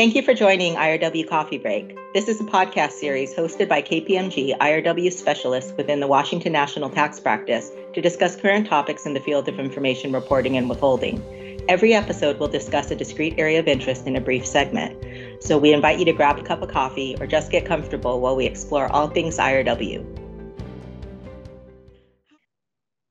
Thank you for joining IRW Coffee Break. This is a podcast series hosted by KPMG IRW specialists within the Washington National Tax Practice to discuss current topics in the field of information reporting and withholding. Every episode will discuss a discrete area of interest in a brief segment. So we invite you to grab a cup of coffee or just get comfortable while we explore all things IRW.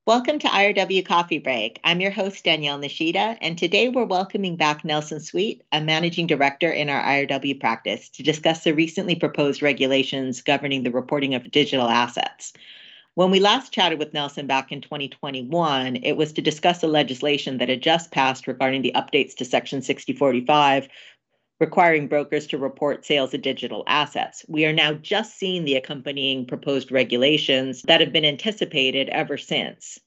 Welcome to IRW Coffee Break. I'm your host, Danielle Nishida, and today we're welcoming back Nelson Sweet, a managing director in our IRW practice, to discuss the recently proposed regulations governing the reporting of digital assets. When we last chatted with Nelson back in 2021, it was to discuss the legislation that had just passed regarding the updates to Section 6045 requiring brokers to report sales of digital assets. We are now just seeing the accompanying proposed regulations that have been anticipated ever since.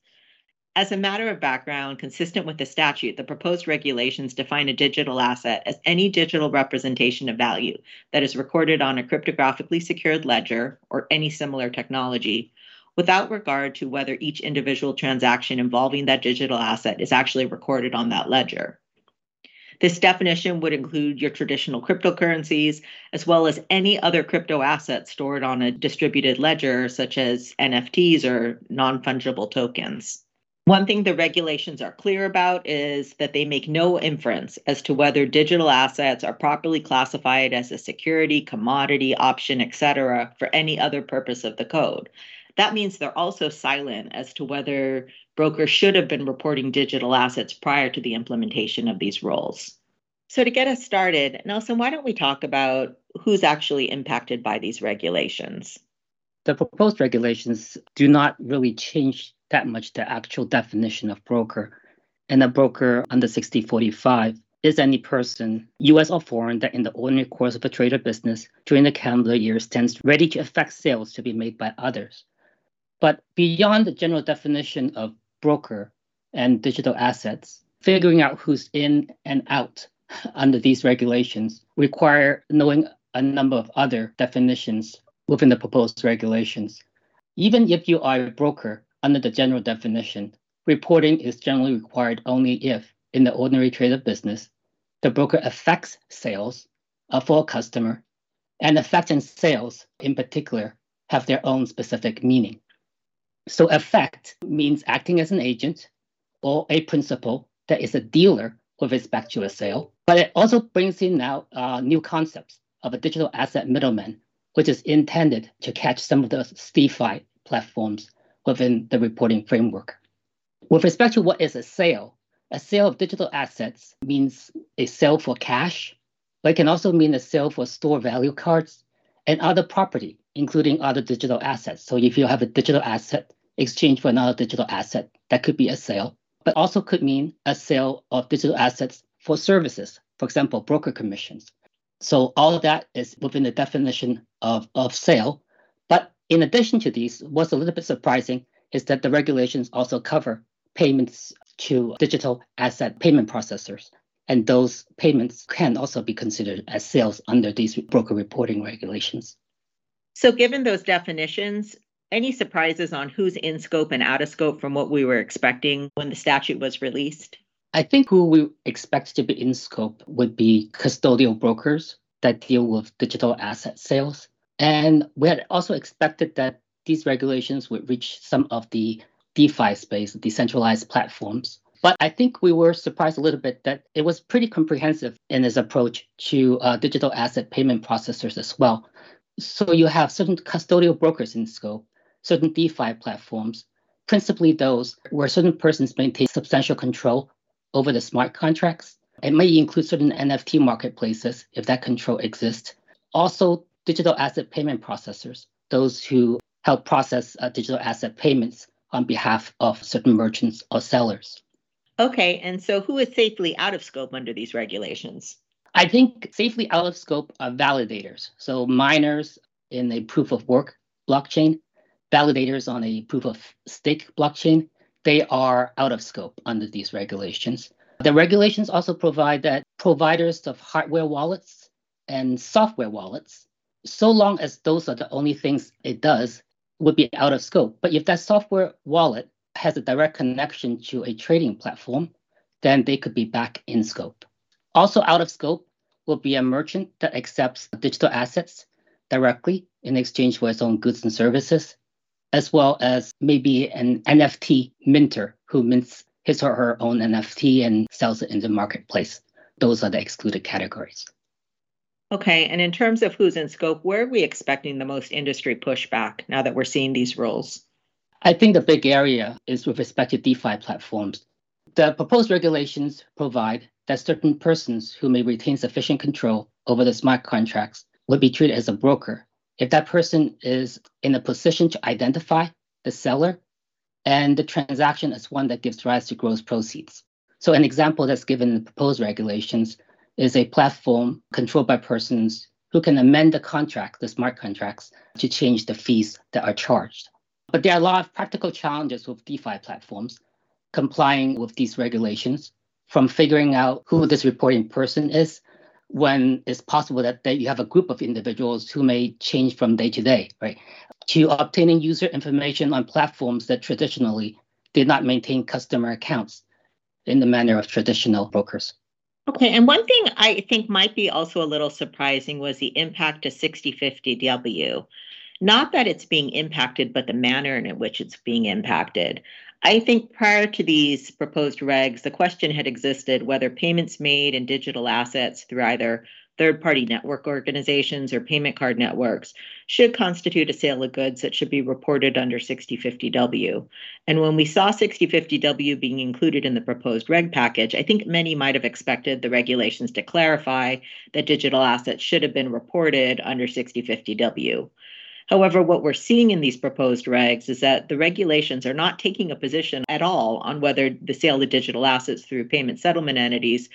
As a matter of background, consistent with the statute, the proposed regulations define a digital asset as any digital representation of value that is recorded on a cryptographically secured ledger or any similar technology, without regard to whether each individual transaction involving that digital asset is actually recorded on that ledger. This definition would include your traditional cryptocurrencies, as well as any other crypto assets stored on a distributed ledger, such as NFTs or non fungible tokens. One thing the regulations are clear about is that they make no inference as to whether digital assets are properly classified as a security, commodity, option, etc., for any other purpose of the code. That means they're also silent as to whether brokers should have been reporting digital assets prior to the implementation of these rules. So, to get us started, Nelson, why don't we talk about who's actually impacted by these regulations? The proposed regulations do not really change that much the actual definition of broker. And a broker under 6045 is any person, US or foreign, that in the ordinary course of a trade or business during the calendar year stands ready to effect sales to be made by others. But beyond the general definition of broker and digital assets, figuring out who's in and out under these regulations require knowing a number of other definitions within the proposed regulations. Even if you are a broker under the general definition, reporting is generally required only if, in the ordinary trade of business, the broker effects sales for a customer, and effect and sales in particular have their own specific meaning. So effect means acting as an agent or a principal that is a dealer with respect to a sale. But it also brings in now uh, new concepts of a digital asset middleman, which is intended to catch some of the DeFi platforms within the reporting framework. With respect to what is a sale, a sale of digital assets means a sale for cash, but it can also mean a sale for store value cards and other property including other digital assets. So if you have a digital asset exchange for another digital asset, that could be a sale, but also could mean a sale of digital assets for services, for example, broker commissions. So all of that is within the definition of, of sale. But in addition to these, what's a little bit surprising is that the regulations also cover payments to digital asset payment processors. And those payments can also be considered as sales under these broker reporting regulations. So, given those definitions, any surprises on who's in scope and out of scope from what we were expecting when the statute was released? I think who we expect to be in scope would be custodial brokers that deal with digital asset sales. And we had also expected that these regulations would reach some of the DeFi space, decentralized platforms. But I think we were surprised a little bit that it was pretty comprehensive in its approach to uh, digital asset payment processors as well. So you have certain custodial brokers in scope, certain DeFi platforms, principally those where certain persons maintain substantial control over the smart contracts. It may include certain NFT marketplaces if that control exists. Also, digital asset payment processors, those who help process uh, digital asset payments on behalf of certain merchants or sellers. Okay, and so who is safely out of scope under these regulations? I think safely out of scope are validators. So miners in a proof of work blockchain, validators on a proof of stake blockchain, they are out of scope under these regulations. The regulations also provide that providers of hardware wallets and software wallets, so long as those are the only things it does, would be out of scope. But if that software wallet has a direct connection to a trading platform, then they could be back in scope. Also out of scope will be a merchant that accepts digital assets directly in exchange for its own goods and services, as well as maybe an NFT minter who mints his or her own NFT and sells it in the marketplace. Those are the excluded categories. Okay, and in terms of who's in scope, where are we expecting the most industry pushback now that we're seeing these rules? I think the big area is with respect to DeFi platforms. The proposed regulations provide that certain persons who may retain sufficient control over the smart contracts would be treated as a broker if that person is in a position to identify the seller and the transaction is one that gives rise to gross proceeds. So, an example that's given in the proposed regulations is a platform controlled by persons who can amend the contract, the smart contracts, to change the fees that are charged. But there are a lot of practical challenges with DeFi platforms complying with these regulations, from figuring out who this reporting person is when it's possible that they, you have a group of individuals who may change from day to day, right? To obtaining user information on platforms that traditionally did not maintain customer accounts in the manner of traditional brokers. Okay, and one thing I think might be also a little surprising was the impact of 6050W. Not that it's being impacted, but the manner in which it's being impacted. I think prior to these proposed regs, the question had existed whether payments made in digital assets through either third party network organizations or payment card networks should constitute a sale of goods that should be reported under 6050W. And when we saw 6050W being included in the proposed reg package, I think many might have expected the regulations to clarify that digital assets should have been reported under 6050W. However, what we're seeing in these proposed regs is that the regulations are not taking a position at all on whether the sale of digital assets through payment settlement entities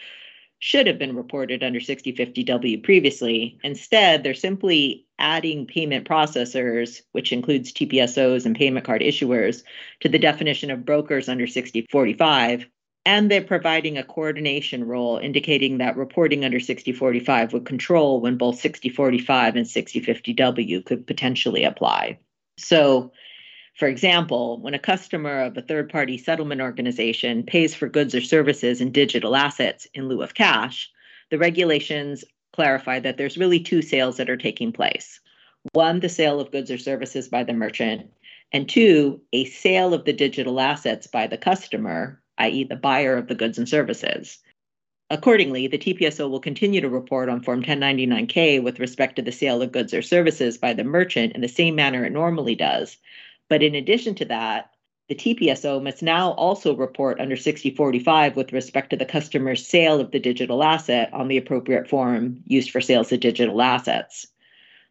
should have been reported under 6050W previously. Instead, they're simply adding payment processors, which includes TPSOs and payment card issuers, to the definition of brokers under 6045 and they're providing a coordination role indicating that reporting under 6045 would control when both 6045 and 6050W could potentially apply. So, for example, when a customer of a third party settlement organization pays for goods or services in digital assets in lieu of cash, the regulations clarify that there's really two sales that are taking place one, the sale of goods or services by the merchant, and two, a sale of the digital assets by the customer i.e., the buyer of the goods and services. Accordingly, the TPSO will continue to report on Form 1099K with respect to the sale of goods or services by the merchant in the same manner it normally does. But in addition to that, the TPSO must now also report under 6045 with respect to the customer's sale of the digital asset on the appropriate form used for sales of digital assets.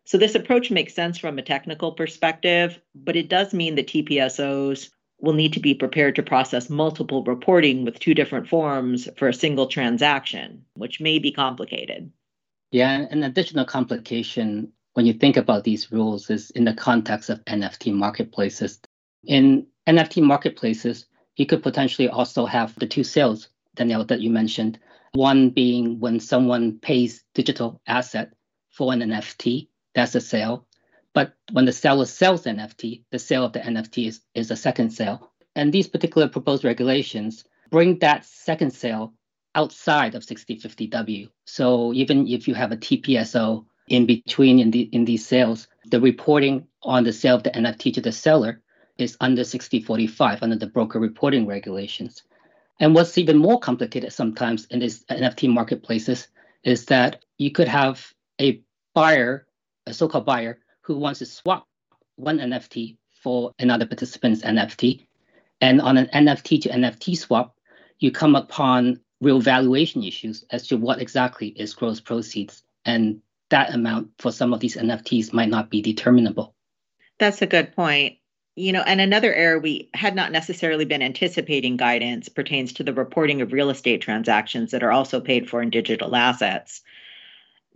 So, this approach makes sense from a technical perspective, but it does mean that TPSOs will need to be prepared to process multiple reporting with two different forms for a single transaction, which may be complicated. Yeah, an additional complication when you think about these rules is in the context of NFT marketplaces. In NFT marketplaces, you could potentially also have the two sales, Danielle, that you mentioned. One being when someone pays digital asset for an NFT, that's a sale. But when the seller sells NFT, the sale of the NFT is, is a second sale. And these particular proposed regulations bring that second sale outside of 6050W. So even if you have a TPSO in between in, the, in these sales, the reporting on the sale of the NFT to the seller is under 6045 under the broker reporting regulations. And what's even more complicated sometimes in these NFT marketplaces is that you could have a buyer, a so-called buyer, who wants to swap one NFT for another participant's NFT. And on an NFT to NFT swap, you come upon real valuation issues as to what exactly is gross proceeds. And that amount for some of these NFTs might not be determinable. That's a good point. You know, and another error we had not necessarily been anticipating guidance pertains to the reporting of real estate transactions that are also paid for in digital assets.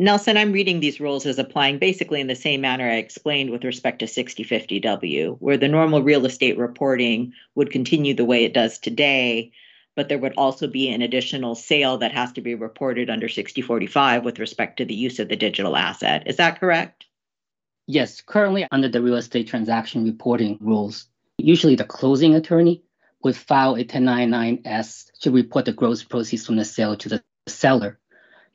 Nelson, I'm reading these rules as applying basically in the same manner I explained with respect to 6050W, where the normal real estate reporting would continue the way it does today, but there would also be an additional sale that has to be reported under 6045 with respect to the use of the digital asset. Is that correct? Yes, currently under the real estate transaction reporting rules, usually the closing attorney would file a 1099-S to report the gross proceeds from the sale to the seller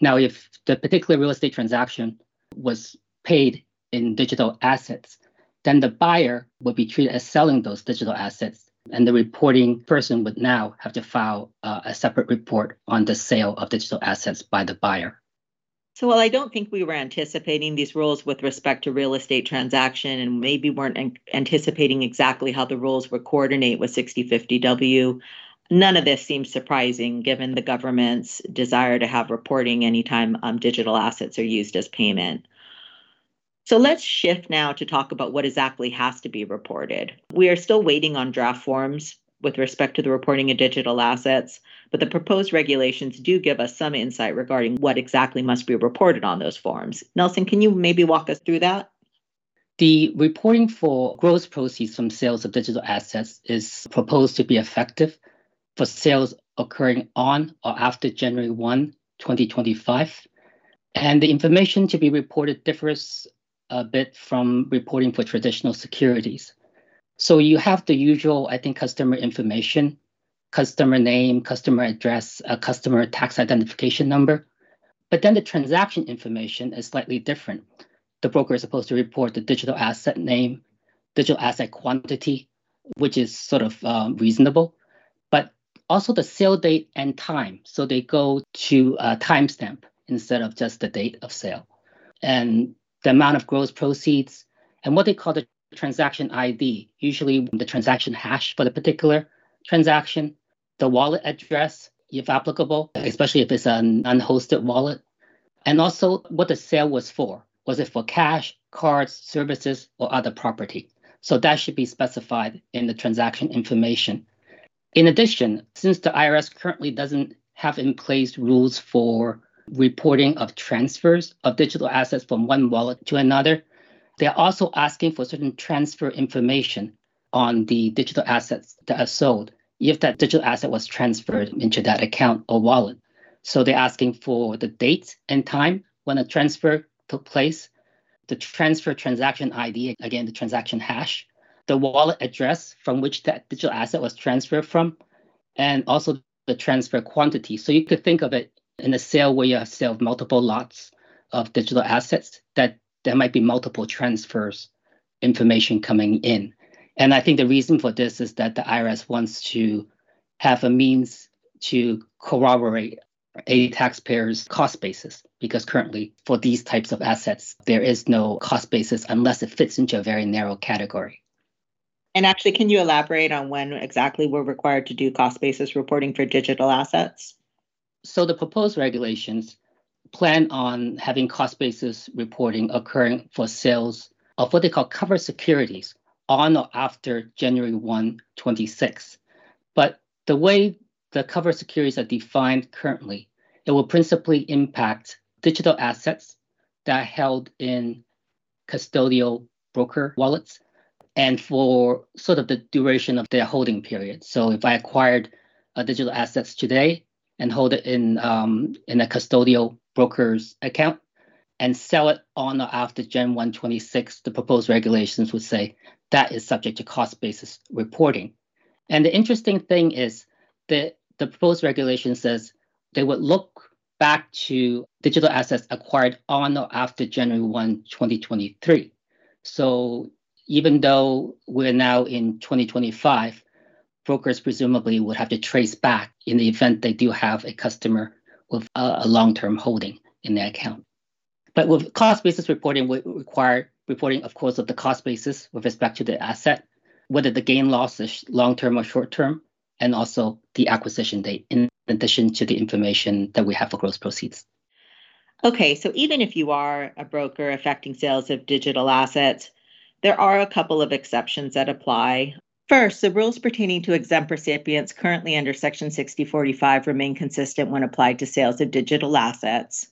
Now, if the particular real estate transaction was paid in digital assets, then the buyer would be treated as selling those digital assets. And the reporting person would now have to file uh, a separate report on the sale of digital assets by the buyer. So, while I don't think we were anticipating these rules with respect to real estate transaction and maybe weren't an- anticipating exactly how the rules would coordinate with 6050W, none of this seems surprising given the government's desire to have reporting anytime um, digital assets are used as payment. So let's shift now to talk about what exactly has to be reported. We are still waiting on draft forms with respect to the reporting of digital assets, but the proposed regulations do give us some insight regarding what exactly must be reported on those forms. Nelson, can you maybe walk us through that? The reporting for gross proceeds from sales of digital assets is proposed to be effective for sales occurring on or after January 1, 2025. And the information to be reported differs a bit from reporting for traditional securities. So you have the usual, I think, customer information, customer name, customer address, a customer tax identification number. But then the transaction information is slightly different. The broker is supposed to report the digital asset name, digital asset quantity, which is sort of um, reasonable, also the sale date and time. So they go to a timestamp instead of just the date of sale. And the amount of gross proceeds, and what they call the transaction ID, usually the transaction hash for the particular transaction, the wallet address, if applicable, especially if it's an unhosted wallet, and also what the sale was for. Was it for cash, cards, services, or other property? So that should be specified in the transaction information. In addition, since the IRS currently doesn't have in place rules for reporting of transfers of digital assets from one wallet to another, they're also asking for certain transfer information on the digital assets that are sold if that digital asset was transferred into that account or wallet. So they're asking for the date and time when a transfer took place, the transfer transaction ID, again, the transaction hash, the wallet address from which that digital asset was transferred from, and also the transfer quantity. So you could think of it in a sale where you have sale of multiple lots of digital assets, that there might be multiple transfers information coming in. And I think the reason for this is that the IRS wants to have a means to corroborate a taxpayer's cost basis because currently for these types of assets there is no cost basis unless it fits into a very narrow category. And actually can you elaborate on when exactly we're required to do cost basis reporting for digital assets? So the proposed regulations plan on having cost basis reporting occurring for sales of what they call covered securities on or after January 1, 26. But the way the covered securities are defined currently, it will principally impact digital assets that are held in custodial broker wallets and for sort of the duration of their holding period. So if I acquired uh, digital assets today and hold it in um, in a custodial broker's account and sell it on or after Jan 126, the proposed regulations would say that is subject to cost basis reporting. And the interesting thing is that the proposed regulation says they would look back to digital assets acquired on or after January 1, 2023. So even though we're now in 2025, brokers presumably would have to trace back in the event they do have a customer with a, a long-term holding in their account. But with cost basis reporting would require reporting, of course, of the cost basis with respect to the asset, whether the gain loss is long term or short term, and also the acquisition date, in addition to the information that we have for gross proceeds. Okay, so even if you are a broker effecting sales of digital assets, there are a couple of exceptions that apply. First, the rules pertaining to exempt recipients currently under Section 6045 remain consistent when applied to sales of digital assets.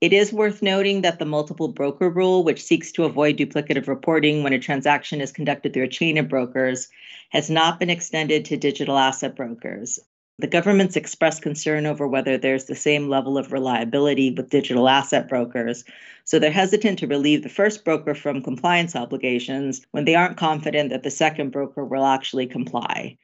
It is worth noting that the multiple broker rule, which seeks to avoid duplicative reporting when a transaction is conducted through a chain of brokers, has not been extended to digital asset brokers. The government's expressed concern over whether there's the same level of reliability with digital asset brokers, so they're hesitant to relieve the first broker from compliance obligations when they aren't confident that the second broker will actually comply.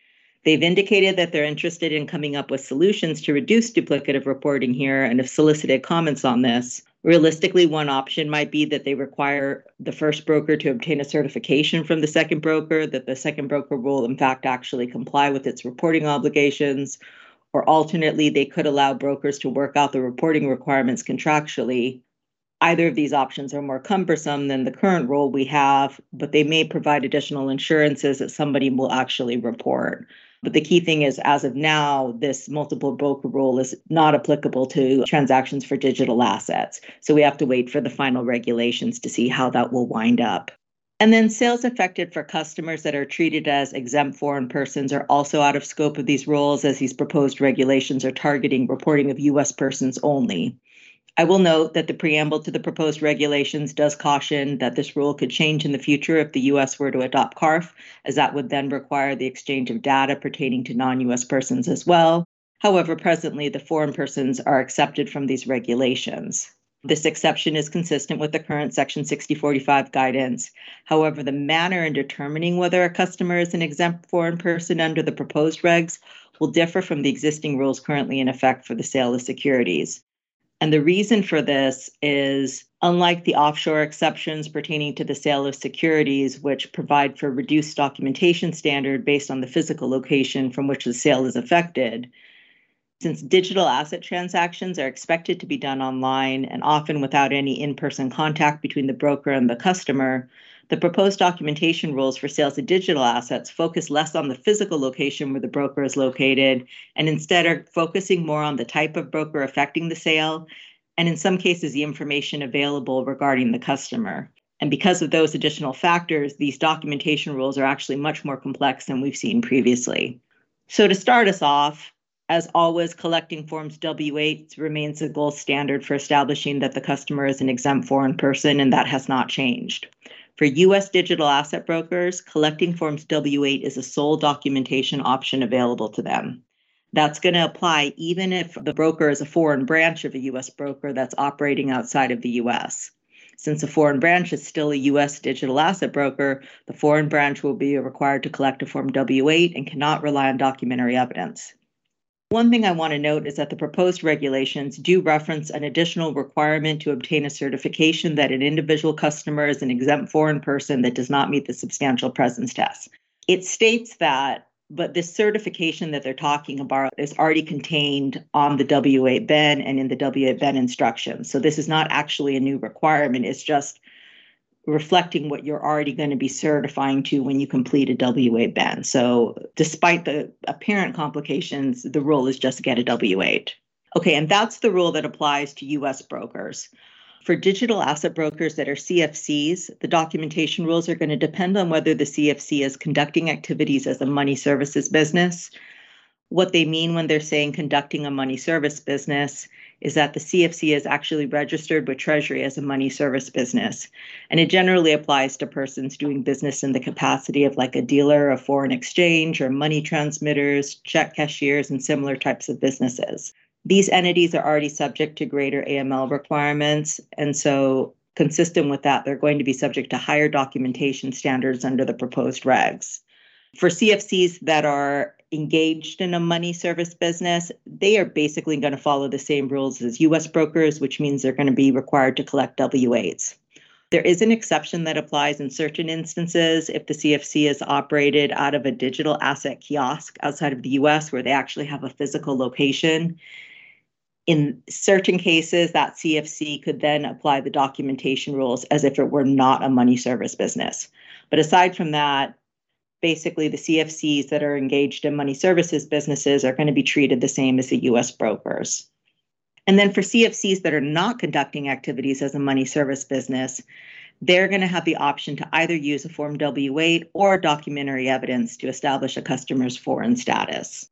They've indicated that they're interested in coming up with solutions to reduce duplicative reporting here and have solicited comments on this. Realistically, one option might be that they require the first broker to obtain a certification from the second broker that the second broker will, in fact, actually comply with its reporting obligations. Or alternately, they could allow brokers to work out the reporting requirements contractually either of these options are more cumbersome than the current rule we have, but they may provide additional insurances that somebody will actually report. But the key thing is, as of now, this multiple broker rule is not applicable to transactions for digital assets. So we have to wait for the final regulations to see how that will wind up. And then sales effected for customers that are treated as exempt foreign persons are also out of scope of these rules, as these proposed regulations are targeting reporting of U.S. persons only. I will note that the preamble to the proposed regulations does caution that this rule could change in the future if the U.S. were to adopt CARF, as that would then require the exchange of data pertaining to non U.S. persons as well. However, presently, the foreign persons are accepted from these regulations. This exception is consistent with the current Section 6045 guidance. However, the manner in determining whether a customer is an exempt foreign person under the proposed regs will differ from the existing rules currently in effect for the sale of securities. And the reason for this is unlike the offshore exceptions pertaining to the sale of securities, which provide for reduced documentation standard based on the physical location from which the sale is effected. Since digital asset transactions are expected to be done online and often without any in person contact between the broker and the customer, the proposed documentation rules for sales of digital assets focus less on the physical location where the broker is located and instead are focusing more on the type of broker effecting the sale and in some cases the information available regarding the customer. And because of those additional factors, these documentation rules are actually much more complex than we've seen previously. So, to start us off, as always, collecting Forms W 8 remains the gold standard for establishing that the customer is an exempt foreign person, and that has not changed. For U.S. digital asset brokers, collecting Forms W 8 is a sole documentation option available to them. That's going to apply even if the broker is a foreign branch of a U.S. broker that's operating outside of the U.S. Since a foreign branch is still a U.S. digital asset broker, the foreign branch will be required to collect a Form W 8 and cannot rely on documentary evidence. One thing I want to note is that the proposed regulations do reference an additional requirement to obtain a certification that an individual customer is an exempt foreign person that does not meet the substantial presence test. It states that, but this certification that they're talking about is already contained on the W8 Ben and in the W8 Ben instructions. So this is not actually a new requirement, it's just reflecting what you're already going to be certifying to when you complete a W8 Ben. So, despite the apparent complications, the rule is just get a W8. Okay, and that's the rule that applies to US brokers. For digital asset brokers that are CFCs, the documentation rules are going to depend on whether the CFC is conducting activities as a money services business. What they mean when they're saying conducting a money service business is that the CFC is actually registered with Treasury as a money service business. And it generally applies to persons doing business in the capacity of like a dealer of foreign exchange or money transmitters, check cashiers, and similar types of businesses. These entities are already subject to greater AML requirements. And so, consistent with that, they're going to be subject to higher documentation standards under the proposed regs. For CFCs that are engaged in a money service business, they are basically going to follow the same rules as US brokers, which means they're going to be required to collect W8s. There is an exception that applies in certain instances if the CFC is operated out of a digital asset kiosk outside of the US where they actually have a physical location. In certain cases, that CFC could then apply the documentation rules as if it were not a money service business. But aside from that, basically the CFCs that are engaged in money services businesses are going to be treated the same as the US brokers. And then for CFCs that are not conducting activities as a money service business, they're going to have the option to either use a Form W8 or documentary evidence to establish a customer's foreign status.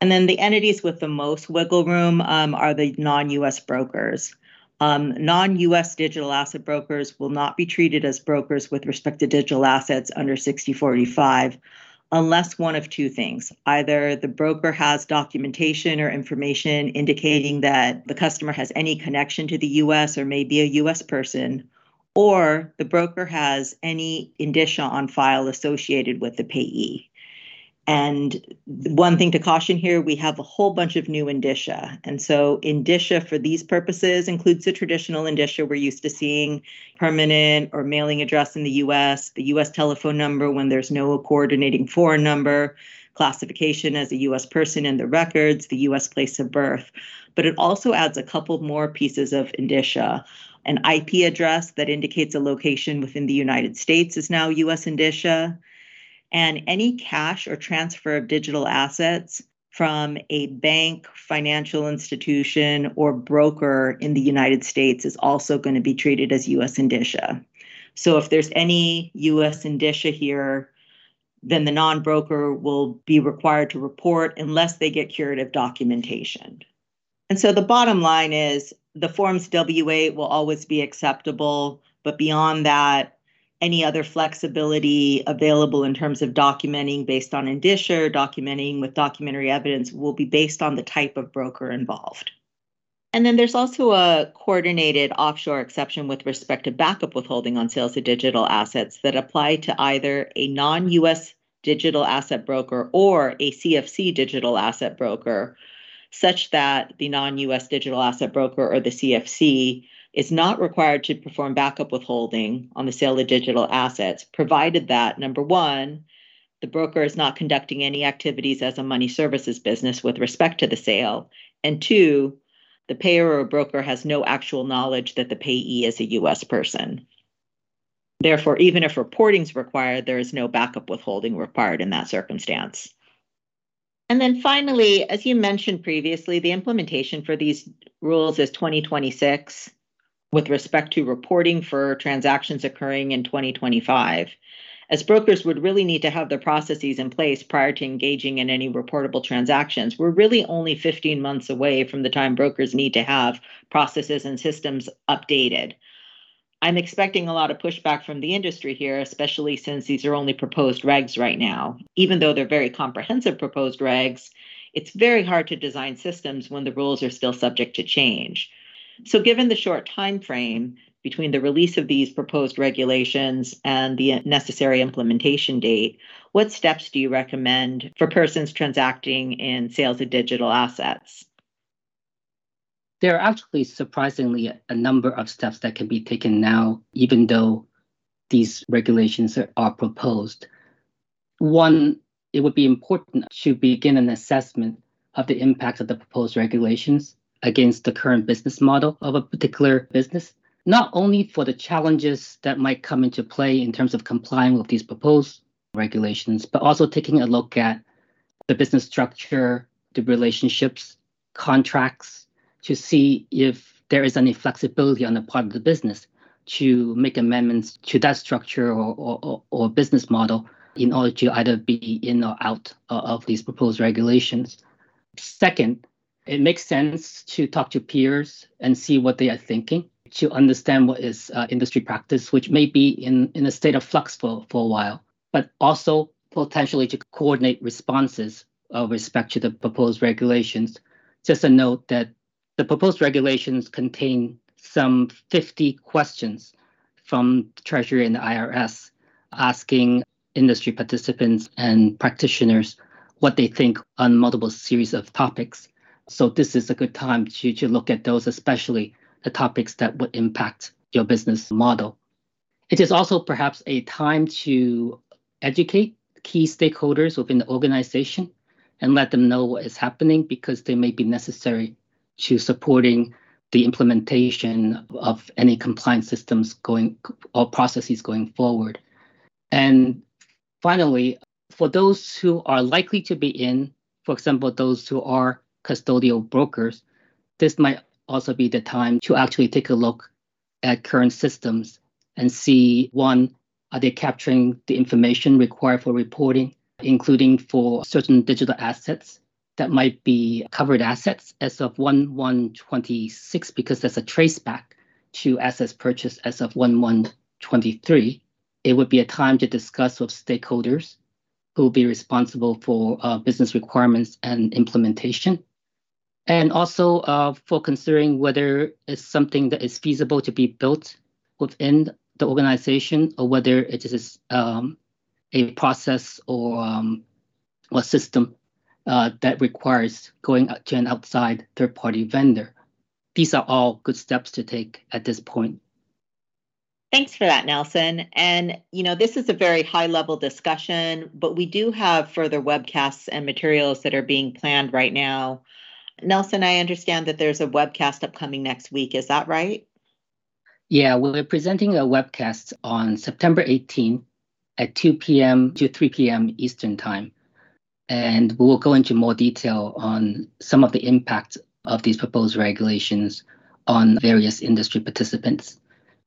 And then the entities with the most wiggle room um, are the non US brokers. Um, non US digital asset brokers will not be treated as brokers with respect to digital assets under 6045 unless one of two things. Either the broker has documentation or information indicating that the customer has any connection to the US or may be a US person, or the broker has any indicia on file associated with the payee. And one thing to caution here, we have a whole bunch of new indicia. And so indicia for these purposes includes the traditional indicia we're used to seeing, permanent or mailing address in the US, the US telephone number when there's no coordinating foreign number, classification as a US person in the records, the US place of birth. But it also adds a couple more pieces of indicia. An IP address that indicates a location within the United States is now US indicia and any cash or transfer of digital assets from a bank, financial institution, or broker in the United States is also going to be treated as US indicia. So if there's any US indicia here, then the non broker will be required to report unless they get curative documentation. And so the bottom line is the forms W8 will always be acceptable, but beyond that, any other flexibility available in terms of documenting based on indicia, documenting with documentary evidence will be based on the type of broker involved. And then there's also a coordinated offshore exception with respect to backup withholding on sales of digital assets that apply to either a non US digital asset broker or a CFC digital asset broker, such that the non US digital asset broker or the CFC is not required to perform backup withholding on the sale of digital assets, provided that number one, the broker is not conducting any activities as a money services business with respect to the sale, and two, the payer or broker has no actual knowledge that the payee is a US person. Therefore, even if reporting is required, there is no backup withholding required in that circumstance. And then finally, as you mentioned previously, the implementation for these rules is 2026 with respect to reporting for transactions occurring in 2025, as brokers would really need to have their processes in place prior to engaging in any reportable transactions. We're really only 15 months away from the time brokers need to have processes and systems updated. I'm expecting a lot of pushback from the industry here, especially since these are only proposed regs right now. Even though they're very comprehensive proposed regs, it's very hard to design systems when the rules are still subject to change. So, given the short time frame between the release of these proposed regulations and the necessary implementation date, what steps do you recommend for persons transacting in sales of digital assets? There are actually surprisingly a number of steps that can be taken now, even though these regulations are, proposed. One, it would be important to begin an assessment of the impact of the proposed regulations against the current business model of a particular business, not only for the challenges that might come into play in terms of complying with these proposed regulations, but also taking a look at the business structure, the relationships, contracts, to see if there is any flexibility on the part of the business to make amendments to that structure or, or, or business model in order to either be in or out of these proposed regulations. Second, it makes sense to talk to peers and see what they are thinking to understand what is uh, industry practice, which may be in, in a state of flux for, for a while, but also potentially to coordinate responses uh, with respect to the proposed regulations. Just a note that the proposed regulations contain some 50 questions from Treasury and the IRS asking industry participants and practitioners what they think on multiple series of topics. So this is a good time to, to look at those, especially the topics that would impact your business model. It is also perhaps a time to educate key stakeholders within the organization and let them know what is happening because they may be necessary to supporting the implementation of any compliance systems going or processes going forward. And finally, for those who are likely to be in, for example, those who are custodial brokers, this might also be the time to actually take a look at current systems and see one, are they capturing the information required for reporting, including for certain digital assets that might be covered assets as of 1 1 26, because there's a traceback to assets purchased as of 1 1 23. It would be a time to discuss with stakeholders who will be responsible for uh, business requirements and implementation and also uh, for considering whether it's something that is feasible to be built within the organization or whether it is um, a process or um, or system uh, that requires going to an outside third party vendor. These are all good steps to take at this point. Thanks for that, Nelson. And, you know, this is a very high level discussion, but we do have further webcasts and materials that are being planned right now. Nelson, I understand that there's a webcast upcoming next week. Is that right? Yeah, we're presenting a webcast on September 18 at 2 p.m. to 3 p.m. Eastern Time. And we will go into more detail on some of the impact of these proposed regulations on various industry participants.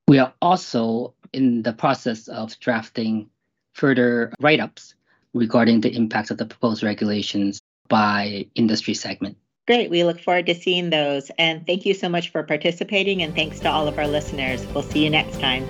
We are also in the process of drafting further write ups regarding the impact of the proposed regulations by industry segment. Great. We look forward to seeing those. And thank you so much for participating. And thanks to all of our listeners. We'll see you next time.